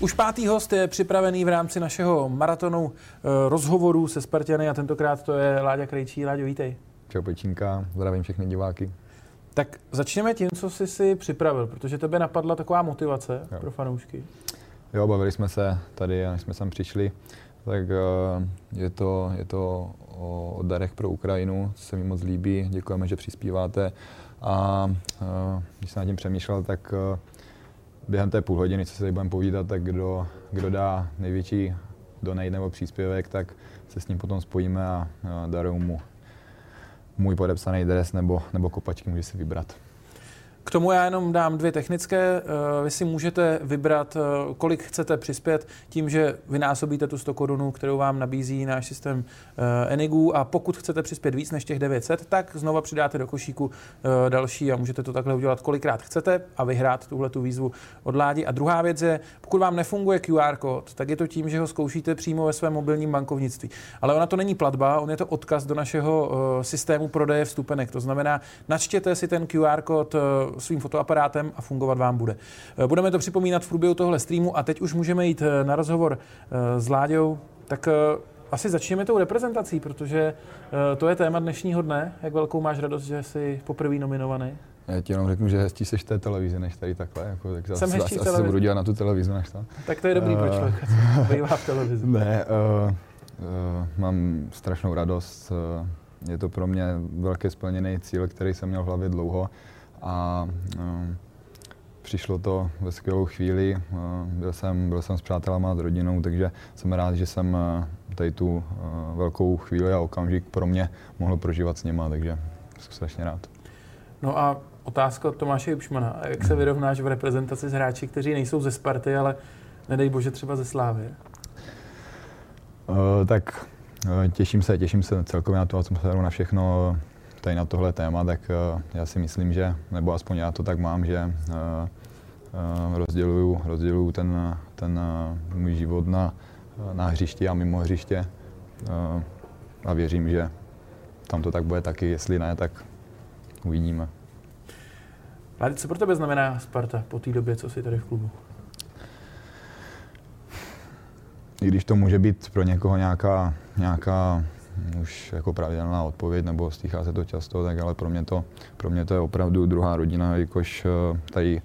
Už pátý host je připravený v rámci našeho maratonu eh, rozhovorů se Spartany a tentokrát to je Láďa Krejčí. Láďo, vítej. Čau Pečínka, zdravím všechny diváky. Tak začněme tím, co jsi si připravil, protože tebe napadla taková motivace jo. pro fanoušky. Jo, bavili jsme se tady, než jsme sem přišli, tak eh, je to, je to o darech pro Ukrajinu, co se mi moc líbí, děkujeme, že přispíváte. A eh, když jsem nad tím přemýšlel, tak během té půl hodiny, co se tady budeme povídat, tak kdo, kdo dá největší donate nebo příspěvek, tak se s ním potom spojíme a, daruju mu můj podepsaný dres nebo, nebo kopačky může si vybrat. K tomu já jenom dám dvě technické. Eh, vy si můžete vybrat, eh, kolik chcete přispět tím, že vynásobíte tu 100 korunů, kterou vám nabízí náš systém eh, Enigu a pokud chcete přispět víc než těch 900, tak znova přidáte do košíku další a můžete to takhle udělat kolikrát chcete a vyhrát tuhle tu výzvu od Ládi. A druhá věc je, pokud vám nefunguje QR kód, tak je to tím, že ho zkoušíte přímo ve svém mobilním bankovnictví. Ale ona to není platba, on je to odkaz do našeho systému prodeje vstupenek. To znamená, načtěte si ten QR kód svým fotoaparátem a fungovat vám bude. Eh, budeme to připomínat v průběhu tohle streamu a teď už můžeme jít eh, na rozhovor eh, s Láďou. Tak asi začněme tou reprezentací, protože to je téma dnešního dne. Jak velkou máš radost, že jsi poprvé nominovaný? Já ti jenom řeknu, že hezčí seš té televizi, než tady takhle. Jako, tak Jsem asi, asi, asi se budu dělat na tu televizi, než to. Tak to je dobrý uh, pro člověka, bývá v televizi. Ne, uh, uh, mám strašnou radost. Uh, je to pro mě velký splněný cíl, který jsem měl v hlavě dlouho a um, přišlo to ve skvělou chvíli. Uh, byl jsem, byl jsem s přátelama, s rodinou, takže jsem rád, že jsem uh, tady tu velkou chvíli a okamžik pro mě mohl prožívat s nima, takže jsem strašně rád. No a otázka od Tomáše Jupšmana. Jak se vyrovnáš v reprezentaci s hráči, kteří nejsou ze Sparty, ale nedej bože třeba ze Slávy? Uh, tak těším se, těším se celkově na tu atmosféru, na všechno tady na tohle téma, tak uh, já si myslím, že, nebo aspoň já to tak mám, že uh, uh, rozděluju, rozděluju ten, ten můj život na, na hřišti a mimo hřiště a věřím, že tam to tak bude taky, jestli ne, tak uvidíme. Ládi, co pro tebe znamená Sparta po té době, co jsi tady v klubu? I když to může být pro někoho nějaká, nějaká už jako pravidelná odpověď, nebo stýchá se to často, tak ale pro mě to, pro mě to je opravdu druhá rodina, jakož eh, tady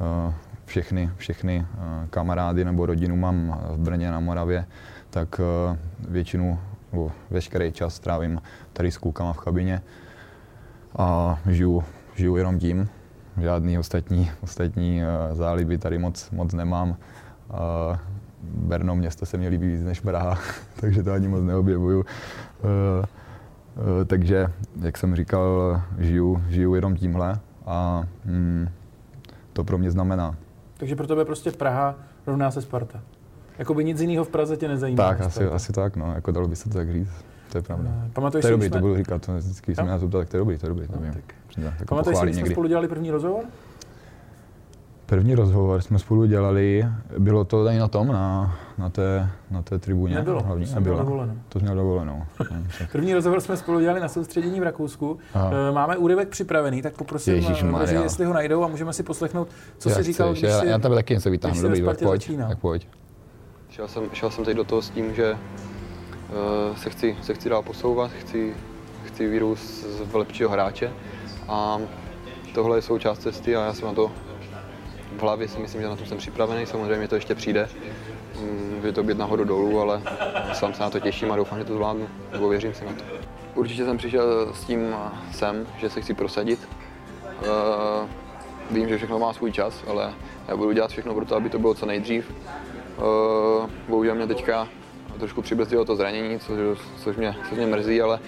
eh, všechny, všechny eh, kamarády nebo rodinu mám v Brně na Moravě, tak většinu nebo veškerý čas trávím tady s klukama v kabině a žiju, žiju jenom tím. Žádný ostatní, ostatní záliby tady moc, moc nemám. Berno město se mi líbí víc než Praha, takže to ani moc neobjevuju. Uh, uh, takže, jak jsem říkal, žiju, žiju jenom tímhle a mm, to pro mě znamená. Takže pro tebe prostě Praha rovná se Sparta. Jakoby nic jiného v Praze tě nezajímá. Tak, asi, asi tak, no, jako dalo by se to tak říct. To je pravda. Uh, pamatuješ to je dobrý, jsme... to budu říkat, to vždycky jsem na to tak to je dobrý, to je dobrý, no, tak. Tak Pamatuješ, že jsme spolu dělali první rozhovor? První rozhovor jsme spolu dělali, bylo to tady na tom, na, na, té, na té tribuně. Nebylo, hlavní, to nebylo. dovolenou. To měl dovolenou. První rozhovor jsme spolu dělali na soustředění v Rakousku. Aha. Eh, máme úryvek připravený, tak poprosím Ježišmarja. jestli ho najdou a můžeme si poslechnout, co já si říkal, když já, si, já tam taky něco vytáhnu, dobrý, tak pojď, tak pojď. Šel jsem, šel jsem teď do toho s tím, že uh, se, chci, se chci dál posouvat, chci, chci vyrůst z lepšího hráče a tohle je součást cesty a já jsem na to v hlavě si myslím, že na to jsem připravený, samozřejmě to ještě přijde. Bude mm, to být nahoru dolů, ale sám se na to těším a doufám, že to zvládnu, nebo věřím si na to. Určitě jsem přišel s tím sem, že se chci prosadit. Eh, vím, že všechno má svůj čas, ale já budu dělat všechno pro to, aby to bylo co nejdřív. Eh, bohužel mě teďka trošku přibrzdilo to zranění, což, což, mě, což mě mrzí, ale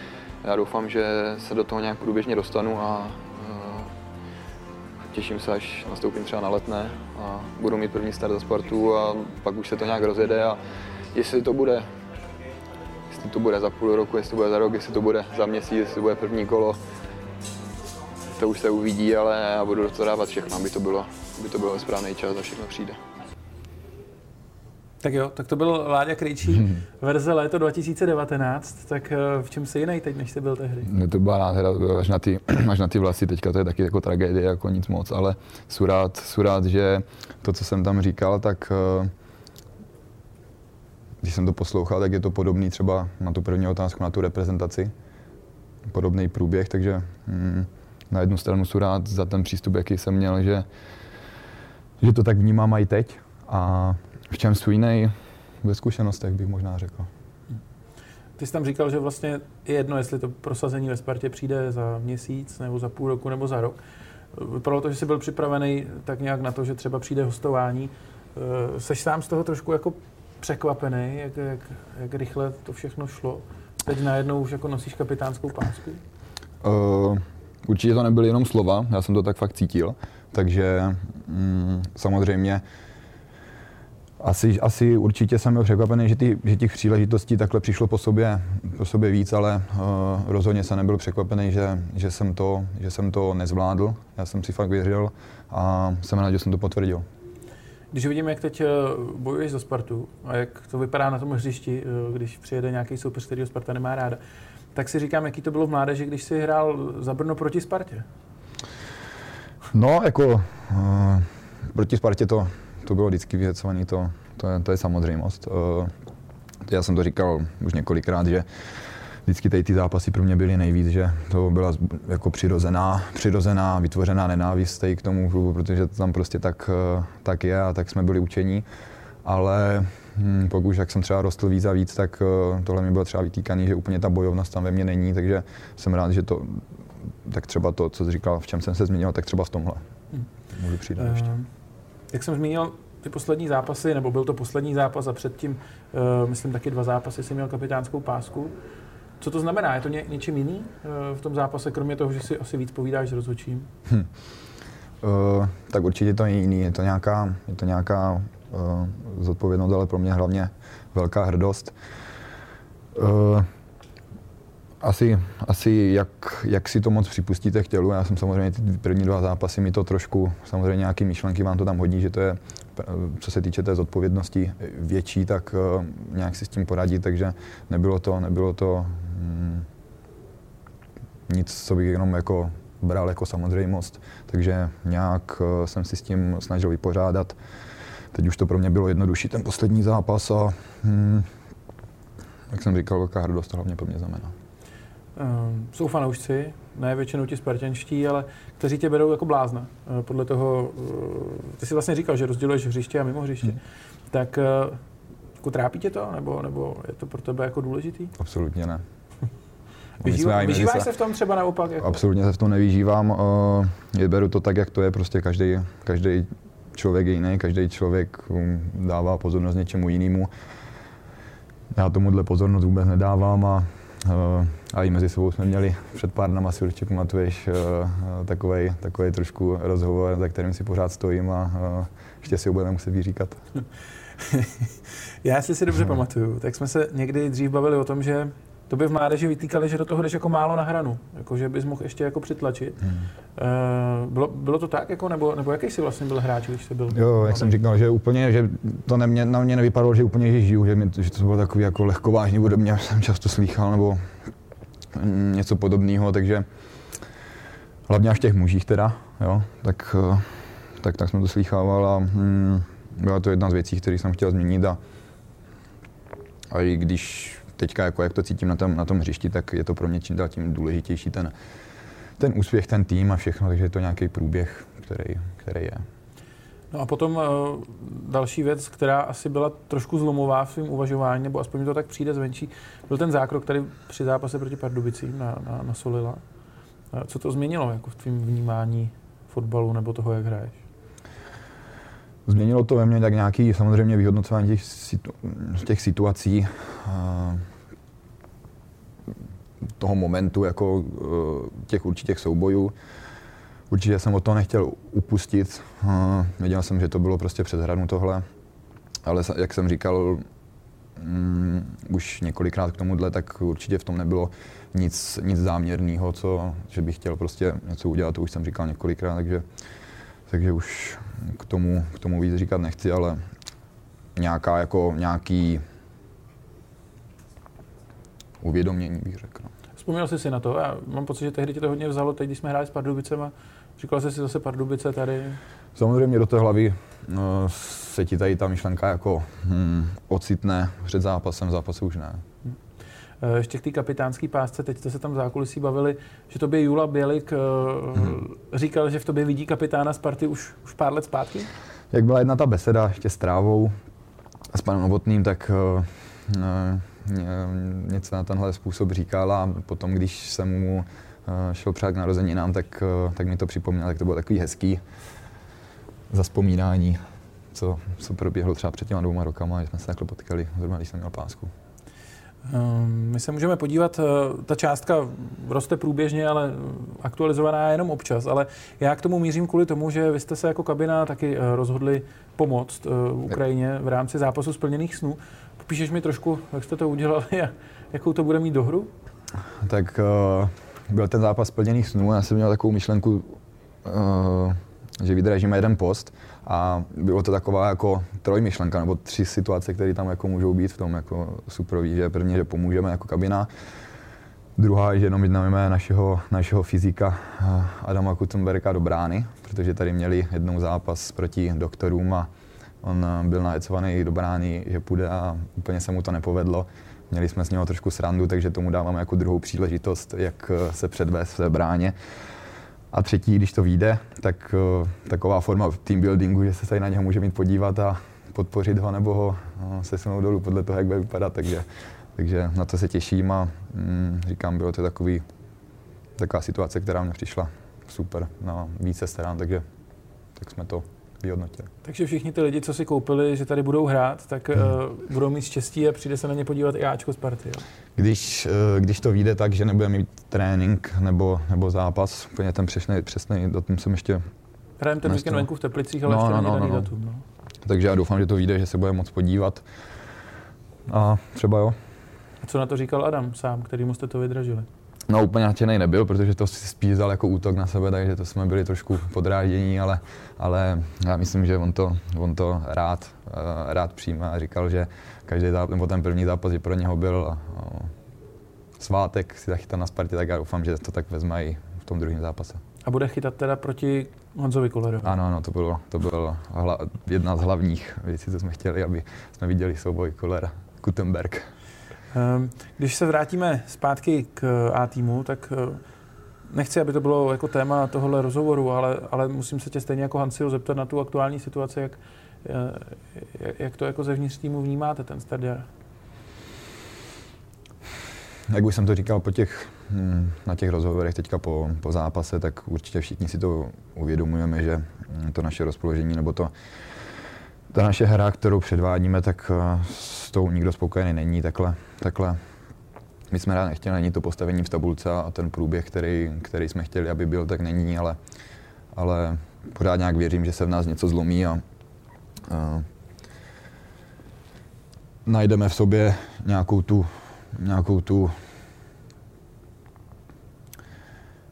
já doufám, že se do toho nějak průběžně dostanu a těším se, až nastoupím třeba na letné a budu mít první start za Spartu a pak už se to nějak rozjede a jestli to bude jestli to bude za půl roku, jestli to bude za rok, jestli to bude za měsíc, jestli to bude první kolo, to už se uvidí, ale já budu do toho dávat všechno, aby to bylo, aby to bylo správný čas a všechno přijde. Tak jo, tak to byl Láďa Krejčí, hmm. verze léto 2019, tak eh, v čem se jiný teď, než jsi byl tehdy? No to byla nádhera, až na, ty, až na ty vlasy, teďka to je taky jako tragédie, jako nic moc, ale jsou rád, jsou rád že to, co jsem tam říkal, tak uh, když jsem to poslouchal, tak je to podobný třeba na tu první otázku, na tu reprezentaci. Podobný průběh, takže mm, na jednu stranu jsem rád za ten přístup, jaký jsem měl, že, že to tak vnímám i teď. A v čem jsou jiný, ve zkušenostech bych možná řekl. Ty jsi tam říkal, že vlastně je jedno, jestli to prosazení ve Spartě přijde za měsíc, nebo za půl roku, nebo za rok. Vypadalo to, že jsi byl připravený tak nějak na to, že třeba přijde hostování. Seš sám z toho trošku jako překvapený, jak, jak, jak rychle to všechno šlo? Teď najednou už jako nosíš kapitánskou pásku? Uh, určitě to nebyly jenom slova, já jsem to tak fakt cítil. Takže mm, samozřejmě asi, asi určitě jsem byl překvapený, že, ty, že těch příležitostí takhle přišlo po sobě, po sobě víc, ale uh, rozhodně jsem nebyl překvapený, že, že, jsem to, že jsem to nezvládl. Já jsem si fakt věřil a jsem rád, že jsem to potvrdil. Když vidím, jak teď eh, bojuješ za Spartu a jak to vypadá na tom hřišti, eh, když přijede nějaký soupeř, který Sparta nemá ráda, tak si říkám, jaký to bylo v mládeži, když jsi hrál za Brno proti Spartě. No, jako uh, proti Spartě to, to bylo vždycky vyhecované, to, to, je, to je samozřejmost. Uh, já jsem to říkal už několikrát, že vždycky tady ty zápasy pro mě byly nejvíc, že to byla jako přirozená, přirozená vytvořená nenávist k tomu klubu, protože to tam prostě tak, eh, tak je a tak jsme byli učení. Ale hm, pokud jak jsem třeba rostl víc a víc, tak eh, tohle mi bylo třeba vytýkaný, že úplně ta bojovnost tam ve mně není, takže jsem rád, že to, tak třeba to, co jsi říkal, v čem jsem se změnil, tak třeba v tomhle. Hmm. Můžu přijít uh, ještě. Jak jsem zmínil, ty poslední zápasy, nebo byl to poslední zápas a předtím, uh, myslím, taky dva zápasy, jsem měl kapitánskou pásku. Co to znamená? Je to ně, něčím jiný uh, v tom zápase, kromě toho, že si asi víc povídáš s rozhodčím? Hm. Uh, tak určitě to je jiný. Je to nějaká, je to nějaká uh, zodpovědnost, ale pro mě hlavně velká hrdost. Uh, asi, asi jak, jak si to moc připustíte k tělu. Já jsem samozřejmě ty první dva zápasy mi to trošku, samozřejmě nějaké myšlenky vám to tam hodí, že to je, co se týče té zodpovědnosti větší, tak uh, nějak si s tím poradit, takže nebylo to, nebylo to hmm, nic, co bych jenom jako bral jako samozřejmost, takže nějak uh, jsem si s tím snažil vypořádat. Teď už to pro mě bylo jednodušší ten poslední zápas a hmm, jak jsem říkal, velká hrdost hlavně pro mě znamená. Um, jsou fanoušci, ne většinou ti spartanští, ale kteří tě berou jako blázna. Uh, podle toho, uh, ty jsi vlastně říkal, že rozděluješ hřiště a mimo hřiště. Hmm. Tak uh, jako trápí tě to, nebo, nebo je to pro tebe jako důležitý? Absolutně ne. Vyžívá, vyžíváš se v tom třeba naopak? Jako? Absolutně se v tom nevyžívám. Uh, beru to tak, jak to je. Prostě každý, každý člověk je jiný, každý člověk um, dává pozornost něčemu jinému. Já tomuhle pozornost vůbec nedávám a Eh, a i mezi sebou jsme měli před pár dnama, si určitě pamatuješ, takový, eh, takový trošku rozhovor, za kterým si pořád stojím a eh, ještě si ho budeme muset vyříkat. Já si si dobře pamatuju, tak jsme se někdy dřív bavili o tom, že to by v mládeži vytýkali, že do toho jdeš jako málo na hranu, jako že bys mohl ještě jako přitlačit. Hmm. Uh, bylo, bylo, to tak, jako, nebo, nebo jaký jsi vlastně byl hráč, když jsi byl? Jo, jak jsem říkal, že úplně, že to ne, mě, na mě nevypadalo, že úplně že žiju, že, mi, že to bylo takový jako lehkovážný podobně, jsem často slýchal, nebo něco podobného, takže hlavně až těch mužích teda, jo, tak, eh, tak, tak jsem to slýchával a hm, byla to jedna z věcí, které jsem chtěl změnit a, a i když teďka, jako jak to cítím na tom, na tom hřišti, tak je to pro mě čím dál tím důležitější ten, ten úspěch, ten tým a všechno, takže je to nějaký průběh, který, který je. No a potom uh, další věc, která asi byla trošku zlomová v svém uvažování, nebo aspoň to tak přijde zvenčí, byl ten zákrok tady při zápase proti Pardubicím na, na, na Solila. Uh, co to změnilo jako v tvém vnímání fotbalu nebo toho, jak hraješ? Změnilo to ve mně tak nějaký samozřejmě vyhodnocování těch, situ, těch situací, toho momentu, jako těch určitých soubojů. Určitě jsem o to nechtěl upustit. Věděl jsem, že to bylo prostě přes hranu tohle. Ale jak jsem říkal um, už několikrát k tomuhle, tak určitě v tom nebylo nic, nic záměrného, co, že bych chtěl prostě něco udělat, to už jsem říkal několikrát, takže, takže už k tomu, k tomu víc říkat nechci, ale nějaká jako nějaký uvědomění bych řekl. Vzpomněl jsi si na to? Já mám pocit, že tehdy tě to hodně vzalo, teď když jsme hráli s Pardubicema, Říkal jsi si zase Pardubice tady? Samozřejmě do té hlavy no, se ti tady ta myšlenka jako hmm, ocitne před zápasem, zápase už ne. Hmm. Ještě k té kapitánské pásce, teď jste se tam v zákulisí bavili, že tobě Jula Bělik hmm. říkal, že v tobě vidí kapitána Sparty už, už pár let zpátky? Jak byla jedna ta beseda ještě s Trávou a s panem Novotným, tak uh, něco na tenhle způsob říkal a potom, když jsem mu šel přát k narozeninám, tak, tak mi to připomněl, tak to bylo takový hezký zaspomínání, co, co proběhlo třeba před těma dvouma rokama, že jsme se takhle potkali, zrovna když jsem měl pásku. Ehm, my se můžeme podívat, eh, ta částka roste průběžně, ale aktualizovaná je jenom občas. Ale já k tomu mířím kvůli tomu, že vy jste se jako kabina taky eh, rozhodli pomoct eh, Ukrajině v rámci zápasu splněných snů. Popíšeš mi trošku, jak jste to udělali a jakou to bude mít dohru? Tak byl ten zápas splněných snů. Já jsem měl takovou myšlenku, že vydražíme jeden post a bylo to taková jako trojmyšlenka, nebo tři situace, které tam jako můžou být v tom jako superoví, že první, že pomůžeme jako kabina, druhá, že jenom vydáme našeho, našeho fyzika eh, Adama Kutenberga do brány, protože tady měli jednou zápas proti doktorům a on eh, byl nahecovaný do brány, že půjde a úplně se mu to nepovedlo. Měli jsme s něho trošku srandu, takže tomu dáváme jako druhou příležitost, jak eh, se předvést v bráně. A třetí, když to vyjde, tak uh, taková forma team buildingu, že se tady na něho může mít podívat a podpořit ho nebo ho uh, sesunout dolů podle toho, jak bude vypadat. Takže, takže na to se těším a mm, říkám, bylo to takový, taková situace, která mě přišla super na více stran, takže tak jsme to vyhodnotili. Takže všichni ty lidi, co si koupili, že tady budou hrát, tak hmm. uh, budou mít štěstí a přijde se na ně podívat i Ačko z party. Jo? Když, uh, když to vyjde tak, že nebudeme mít trénink nebo, nebo zápas, úplně ten přesný, přesný datum jsem ještě Hrajeme ten víkend venku v Teplicích, ale no, ještě no, no, daný no. datum. No. Takže já doufám, že to vyjde, že se bude moc podívat. A třeba jo. A co na to říkal Adam sám, kterýmu jste to vydražili? No úplně nadšený nebyl, protože to si spíš vzal jako útok na sebe, takže to jsme byli trošku podráždění, ale, ale já myslím, že on to, on to rád, uh, rád přijme a říkal, že každý zápas, nebo ten první zápas, že pro něho byl uh, svátek si zachytat na Spartě, tak já doufám, že to tak vezme i v tom druhém zápase. A bude chytat teda proti Honzovi Kolerovi? Ano, ano, to bylo, to bylo hla, jedna z hlavních věcí, co jsme chtěli, aby jsme viděli souboj Kolera Gutenberg. Ehm, když se vrátíme zpátky k A týmu, tak eh, nechci, aby to bylo jako téma tohohle rozhovoru, ale, ale musím se tě stejně jako Hansio zeptat na tu aktuální situaci, jak, eh, jak to jako zevnitř týmu vnímáte, ten stadion? Jak už jsem to říkal po těch, hm, na těch rozhovorech teďka po, po zápase, tak určitě všichni si to uvědomujeme, že hm, to naše rozpoložení nebo to, ta naše hra, kterou předvádíme, tak eh, s tou nikdo spokojený není takhle. takhle. My jsme rád nechtěli, není to postavení v tabulce a ten průběh, který, který jsme chtěli, aby byl, tak není, ale, ale pořád nějak věřím, že se v nás něco zlomí a, a najdeme v sobě nějakou tu, nějakou tu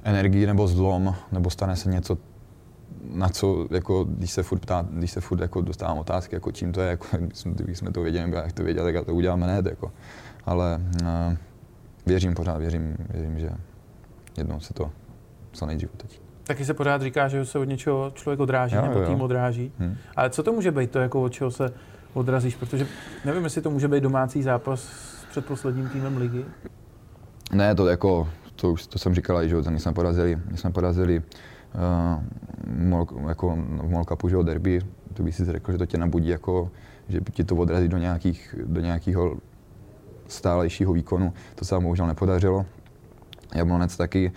energii nebo zlom, nebo stane se něco na co, jako, když se furt, ptá, když se furt jako dostávám otázky, jako čím to je, jako, když jsme to věděli, jak to věděli, tak já to uděláme hned, jako. Ale uh, věřím pořád, věřím, věřím, že jednou se to co nejdřív teď. Taky se pořád říká, že se od něčeho člověk odráží, jo, nebo jo. tým odráží. Hmm. Ale co to může být, to jako od čeho se odrazíš? Protože nevím, jestli to může být domácí zápas s předposledním týmem ligy. Ne, to jako, to už to jsem říkal, že my jsme porazili, my jsme porazili uh, jako v Molkapu, že derby, to by si řekl, že to tě nabudí, jako, že by ti to odrazí do, nějakých, do nějakého stálejšího výkonu. To se vám bohužel nepodařilo. Jablonec taky,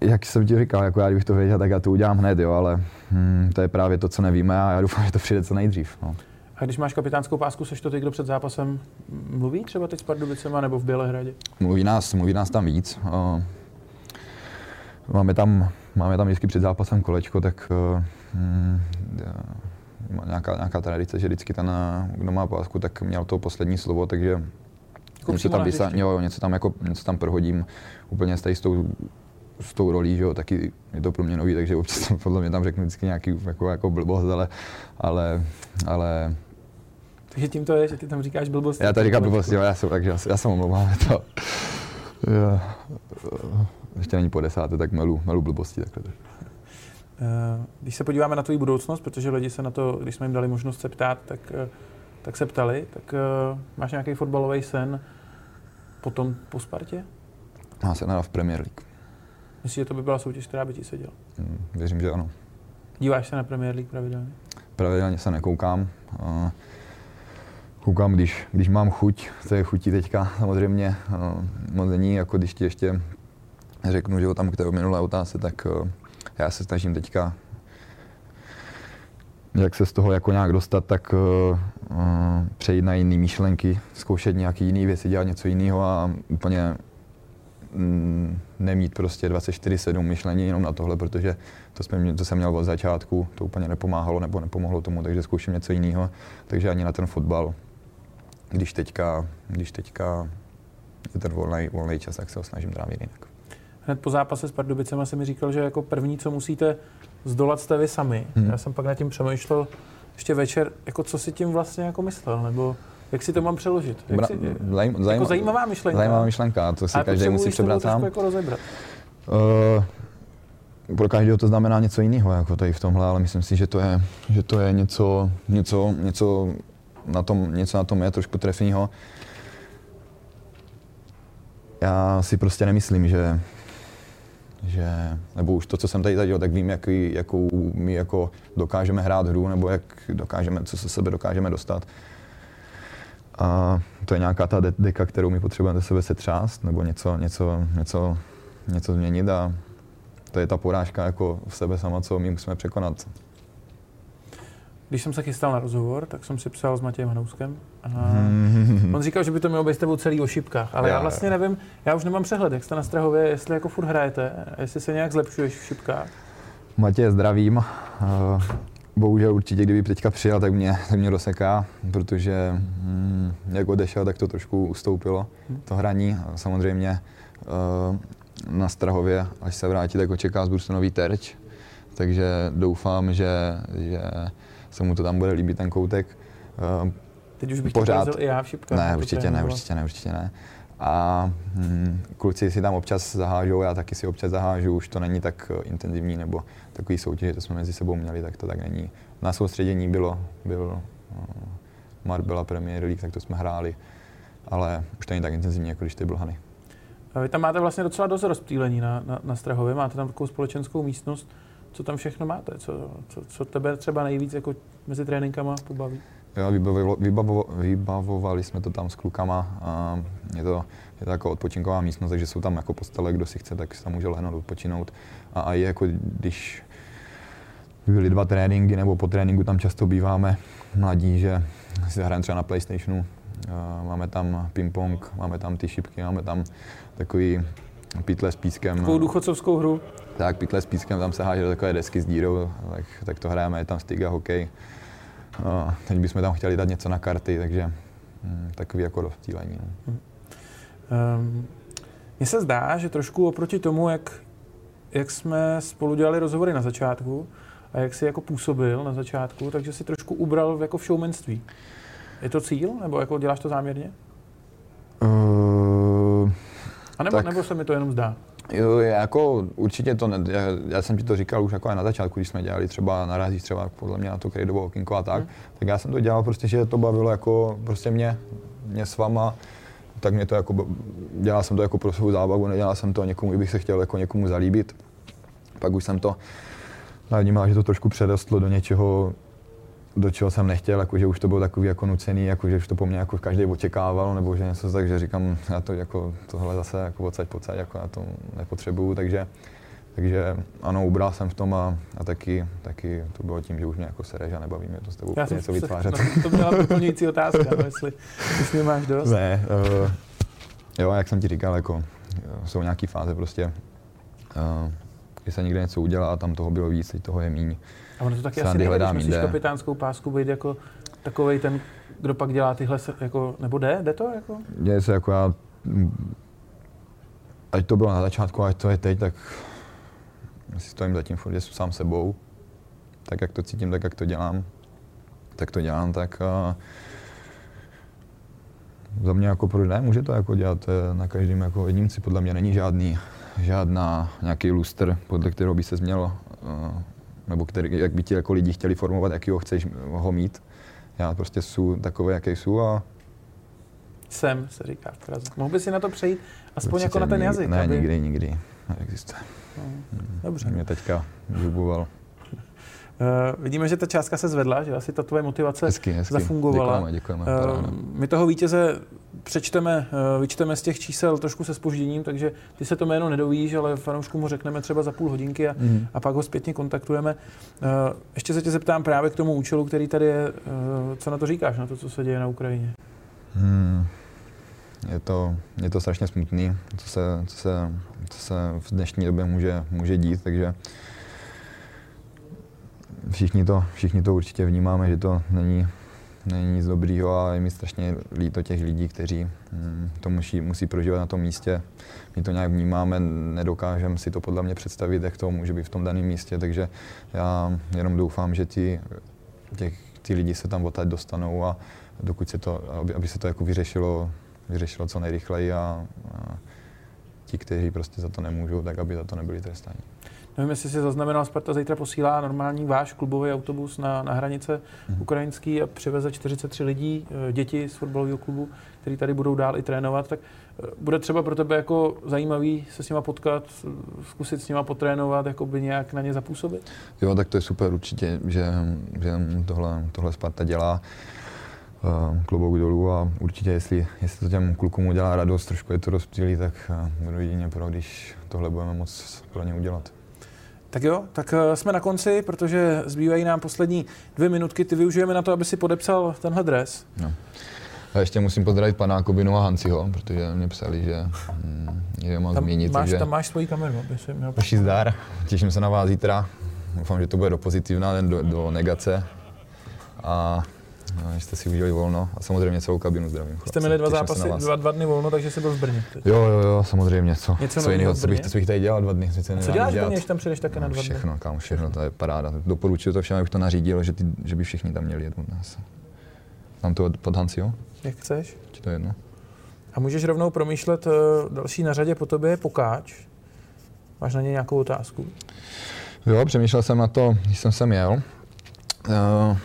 jak jsem ti říkal, jako já kdybych to věděl, tak já to udělám hned, jo, ale hm, to je právě to, co nevíme a já doufám, že to přijde co nejdřív. No. A když máš kapitánskou pásku, seš to ty, kdo před zápasem mluví třeba teď s Pardubicema nebo v Bělehradě? Mluví nás, mluví nás tam víc. Máme tam, máme tam vždycky před zápasem kolečko, tak hm, nějaká, nějaká tradice, že vždycky ten, kdo má pásku, tak měl to poslední slovo, takže jako něco tam, vysa, jo, něco tam, jako, něco tam prohodím úplně s, s tou s tou rolí, že jo, taky je to pro mě nový, takže občas tam, podle mě tam řeknu vždycky nějaký jako, jako blbost, ale, ale, ale takže tím to je, že ty tam říkáš blbost. Já tady říkám blbost, jo, já jsem, takže já, já jsem omlouvám to. Já, ještě není po desáté, tak melu, melu blbosti. Takhle. Eh, když se podíváme na tvou budoucnost, protože lidi se na to, když jsme jim dali možnost se ptát, tak, eh, tak se ptali, tak eh, máš nějaký fotbalový sen potom po Spartě? Má se v Premier League. Myslíš, že to by byla soutěž, která by ti seděla? Hmm, věřím, že ano. Díváš se na Premier League pravidelně? Pravidelně se nekoukám. Koukám, když, když mám chuť, to je chutí teďka samozřejmě moc není, jako když ti ještě řeknu, že tam k té minulé otázce, tak já se snažím teďka jak se z toho jako nějak dostat, tak uh, přejít na jiné myšlenky, zkoušet nějaký jiný věci, dělat něco jiného a úplně mm, nemít prostě 24-7 myšlení jenom na tohle, protože to, jsme, to jsem měl od začátku, to úplně nepomáhalo nebo nepomohlo tomu, takže zkouším něco jiného, takže ani na ten fotbal, když teďka, když teďka je ten volný, volný čas, tak se ho snažím trávit jinak hned po zápase s Pardubicema se mi říkal, že jako první, co musíte zdolat, jste vy sami. Hmm. Já jsem pak nad tím přemýšlel ještě večer, jako co si tím vlastně jako myslel, nebo jak si to mám přeložit? Jak si, zajím, jako zajímavá myšlenka. Zajímavá myšlenka, to si každý musí přebrat sám. Jako rozebrat. Uh, pro každého to znamená něco jiného, jako tady v tomhle, ale myslím si, že to je, že to je něco, něco, něco, na tom, něco na tom je trošku trefného. Já si prostě nemyslím, že že, nebo už to, co jsem tady zadělal, tak vím, jaký, jakou my jako dokážeme hrát hru, nebo jak dokážeme, co se sebe dokážeme dostat. A to je nějaká ta deka, kterou my potřebujeme do sebe setřást, nebo něco, něco, něco, něco změnit a to je ta porážka jako v sebe sama, co my musíme překonat. Když jsem se chystal na rozhovor, tak jsem si psal s Matějem Hnouskem. A mm-hmm. on říkal, že by to mělo být s tebou celý o šipkách, ale já, já vlastně nevím, já už nemám přehled, jak jste na Strahově, jestli jako furt hrajete, jestli se nějak zlepšuješ v šipkách. Matěj, zdravím. Bohužel určitě, kdyby teďka přijel, tak mě, tak mě rozseká, protože hm, jak odešel, tak to trošku ustoupilo, hmm. to hraní. Samozřejmě na Strahově, až se vrátí, tak očeká z nový terč, takže doufám, že, že se mu to tam bude líbit, ten koutek. Uh, Teď už bych pořád... i já v šipkách. Ne, určitě ne, určitě ne, určitě ne. A hm, kluci si tam občas zahážou, já taky si občas zahážu, už to není tak eh, intenzivní nebo takový soutěž, to jsme mezi sebou měli, tak to tak není. Na soustředění bylo, byl uh, Marbella Premier League, tak to jsme hráli, ale už to není tak intenzivní, jako když ty Blhany. A vy tam máte vlastně docela dost rozptýlení na, na, na Strahově, máte tam takovou společenskou místnost co tam všechno máte? Co, co, co tebe třeba nejvíc jako mezi tréninkama pobaví? Jo, vybavo, vybavo, vybavovali jsme to tam s klukama. A je, to, je to jako odpočinková místnost, takže jsou tam jako postele, kdo si chce, tak si tam může lehnout, odpočinout. A, a i jako když byly dva tréninky, nebo po tréninku tam často býváme mladí, že si hrajeme třeba na PlayStationu, máme tam ping-pong, máme tam ty šipky, máme tam takový pytle s pískem. Takovou důchodcovskou hru? Tak, pytle s pískem, tam se háže do takové desky s dírou, tak, tak to hrajeme, je tam stiga, hokej. No, teď bychom tam chtěli dát něco na karty, takže hm, takový jako rozptýlení. No. Um, mně se zdá, že trošku oproti tomu, jak, jak jsme spolu dělali rozhovory na začátku a jak jsi jako působil na začátku, takže si trošku ubral jako v showmanství. Je to cíl, nebo jako děláš to záměrně? Uh, a nebo, tak, nebo se mi to jenom zdá? Jo, jako určitě to, ne, já, já, jsem ti to říkal už jako na začátku, když jsme dělali třeba narazí třeba podle mě na to krejdovou okinko a tak, hmm. tak já jsem to dělal prostě, že to bavilo jako prostě mě, mě s váma, tak mě to jako, dělal jsem to jako pro svou zábavu, nedělal jsem to někomu, kdybych se chtěl jako někomu zalíbit. Pak už jsem to vnímal, že to trošku předostlo do něčeho, do čeho jsem nechtěl, jako, že už to bylo takový jako nucený, jako, že už to po mně jako každý očekával, nebo že něco tak, že říkám, já to jako tohle zase jako odsaď pocať, jako já to nepotřebuju, takže, takže ano, ubral jsem v tom a, a taky, taky to bylo tím, že už mě jako sereš a nebaví mě to s tebou já něco vytvářet. No, to byla doplňující otázka, no, jestli, jestli máš dost. Ne, uh, jo, jak jsem ti říkal, jako jsou nějaké fáze prostě, uh, kdy se někde něco udělá a tam toho bylo víc, teď toho je míň. A ono to taky asi nejde, když musíš kapitánskou pásku být jako takový ten, kdo pak dělá tyhle, jako, nebo jde, jde to jako? Děje se jako já, ať to bylo na začátku, ať to je teď, tak si stojím za tím furt, že jsem sám sebou, tak jak to cítím, tak jak to dělám, tak to dělám, tak uh, za mě jako proč ne, může to jako dělat na každém jako jedinci, podle mě není žádný žádná nějaký lustr, podle kterého by se mělo, uh, nebo který, jak by ti jako lidi chtěli formovat, jaký ho chceš ho mít. Já prostě jsem takový, jaký jsem a jsem, se říká v Praze. Mohl by si na to přejít aspoň Určitě jako na ten jazyk? Ne, aby... nikdy, nikdy. Neexistuje. No, dobře. Mě teďka žuboval. Uh, vidíme, že ta částka se zvedla, že asi ta tvoje motivace hezky, hezky. zafungovala. Děkujeme, děkujeme. Uh, my toho vítěze přečteme, uh, vyčteme z těch čísel trošku se spožděním, takže ty se to jméno nedovíš, ale fanouškům ho řekneme třeba za půl hodinky a, mm. a pak ho zpětně kontaktujeme. Uh, ještě se tě zeptám právě k tomu účelu, který tady je. Uh, co na to říkáš, na to, co se děje na Ukrajině? Hmm. Je to, je to strašně smutný, co se, co se, co se v dnešní době může, může dít, takže všichni to, všichni to určitě vnímáme, že to není, není nic dobrýho a je mi strašně líto těch lidí, kteří hm, to musí, musí prožívat na tom místě. My to nějak vnímáme, nedokážeme si to podle mě představit, jak to může být v tom daném místě, takže já jenom doufám, že ti, těch, ty lidi se tam odtaď dostanou a dokud se to, aby, aby se to jako vyřešilo, vyřešilo co nejrychleji a, a ti, kteří prostě za to nemůžou, tak aby za to nebyli trestáni. Nevím, jestli si zaznamenal, Sparta zítra posílá normální váš klubový autobus na, na hranice hmm. ukrajinský a přiveze 43 lidí, eh, děti z fotbalového klubu, kteří tady budou dál i trénovat. Tak eh, bude třeba pro tebe jako zajímavý se s nima potkat, zkusit s nima potrénovat, jako by nějak na ně zapůsobit? Jo, tak to je super určitě, že, že tohle, tohle Sparta dělá klobouk dolů a určitě, jestli, jestli to těm klukům udělá radost, trošku je to rozptýlí, tak budu jedině pro, když tohle budeme moc pro ně udělat. Tak jo, tak eh, jsme na konci, protože zbývají nám poslední dvě minutky. Ty využijeme na to, aby si podepsal tenhle dres. No. A ještě musím pozdravit pana Kubinu a Hanciho, protože mě psali, že hm, je mám změnit. Máš, takže... Tam máš svoji kameru, aby si měl... zdar, těším se na vás zítra. Doufám, že to bude do pozitivna, do, do negace. A No, jste si udělali volno a samozřejmě celou kabinu zdravím. Chlapci. Jste měli dva zápasy, dva, dva dny volno, takže jsi byl v Brně. Teď. Jo, jo, jo, samozřejmě. Co, Něco co jiného, co bych, co bych tady dělal dva dny. Co, co děláš v Brně, když tam přijdeš také na dva dny? Všechno, kam, všechno, to je paráda. Doporučuji to všem, abych to nařídil, že, ty, že by všichni tam měli jet od nás. Mám to pod jo? Jak chceš. Či to jedno. A můžeš rovnou promýšlet uh, další na řadě po tobě Pokáč. Máš na ně nějakou otázku? Jo, přemýšlel jsem na to, když jsem sem jel. Uh,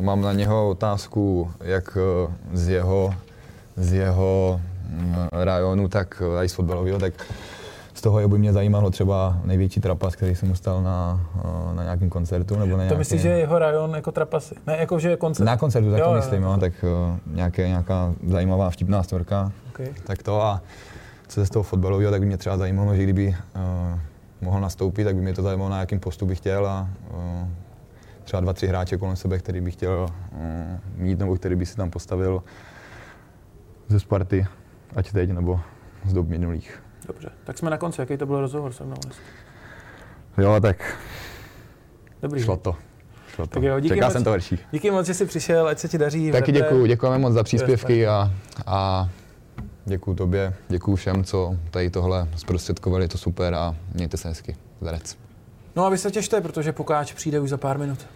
Mám na něho otázku, jak eh, z jeho, z jeho mm, rajonu, tak eh, i z fotbalového, tak z toho by mě zajímalo třeba největší trapas, který jsem stal na, eh, na nějakém koncertu. Nebo na nějaké... To myslíš, že je jeho rajon jako trapasy? Ne, jako že koncert? Na koncertu, tak jo, to myslím, jo, jo. tak nějaké, nějaká zajímavá vtipná storka. Okay. Tak to a co se z toho fotbalového, tak by mě třeba zajímalo, že kdyby uh, mohl nastoupit, tak by mě to zajímalo, na jakým postu bych chtěl a uh, třeba dva, tři hráče kolem sebe, který bych chtěl uh, mít nebo který by si tam postavil ze Sparty, ať teď nebo z dob minulých. Dobře, tak jsme na konci. Jaký to byl rozhovor se mnou? Jo, tak Dobrý. šlo to. Šlo to. Tak jo, díky Čekal moc, jsem to horší. Díky moc, že jsi přišel, ať se ti daří. Taky děkuji, děkujeme moc za příspěvky a, a děkuji tobě, děkuji všem, co tady tohle zprostředkovali, je to super a mějte se hezky. Zdarec. No a vy se těšte, protože Pokáč přijde už za pár minut.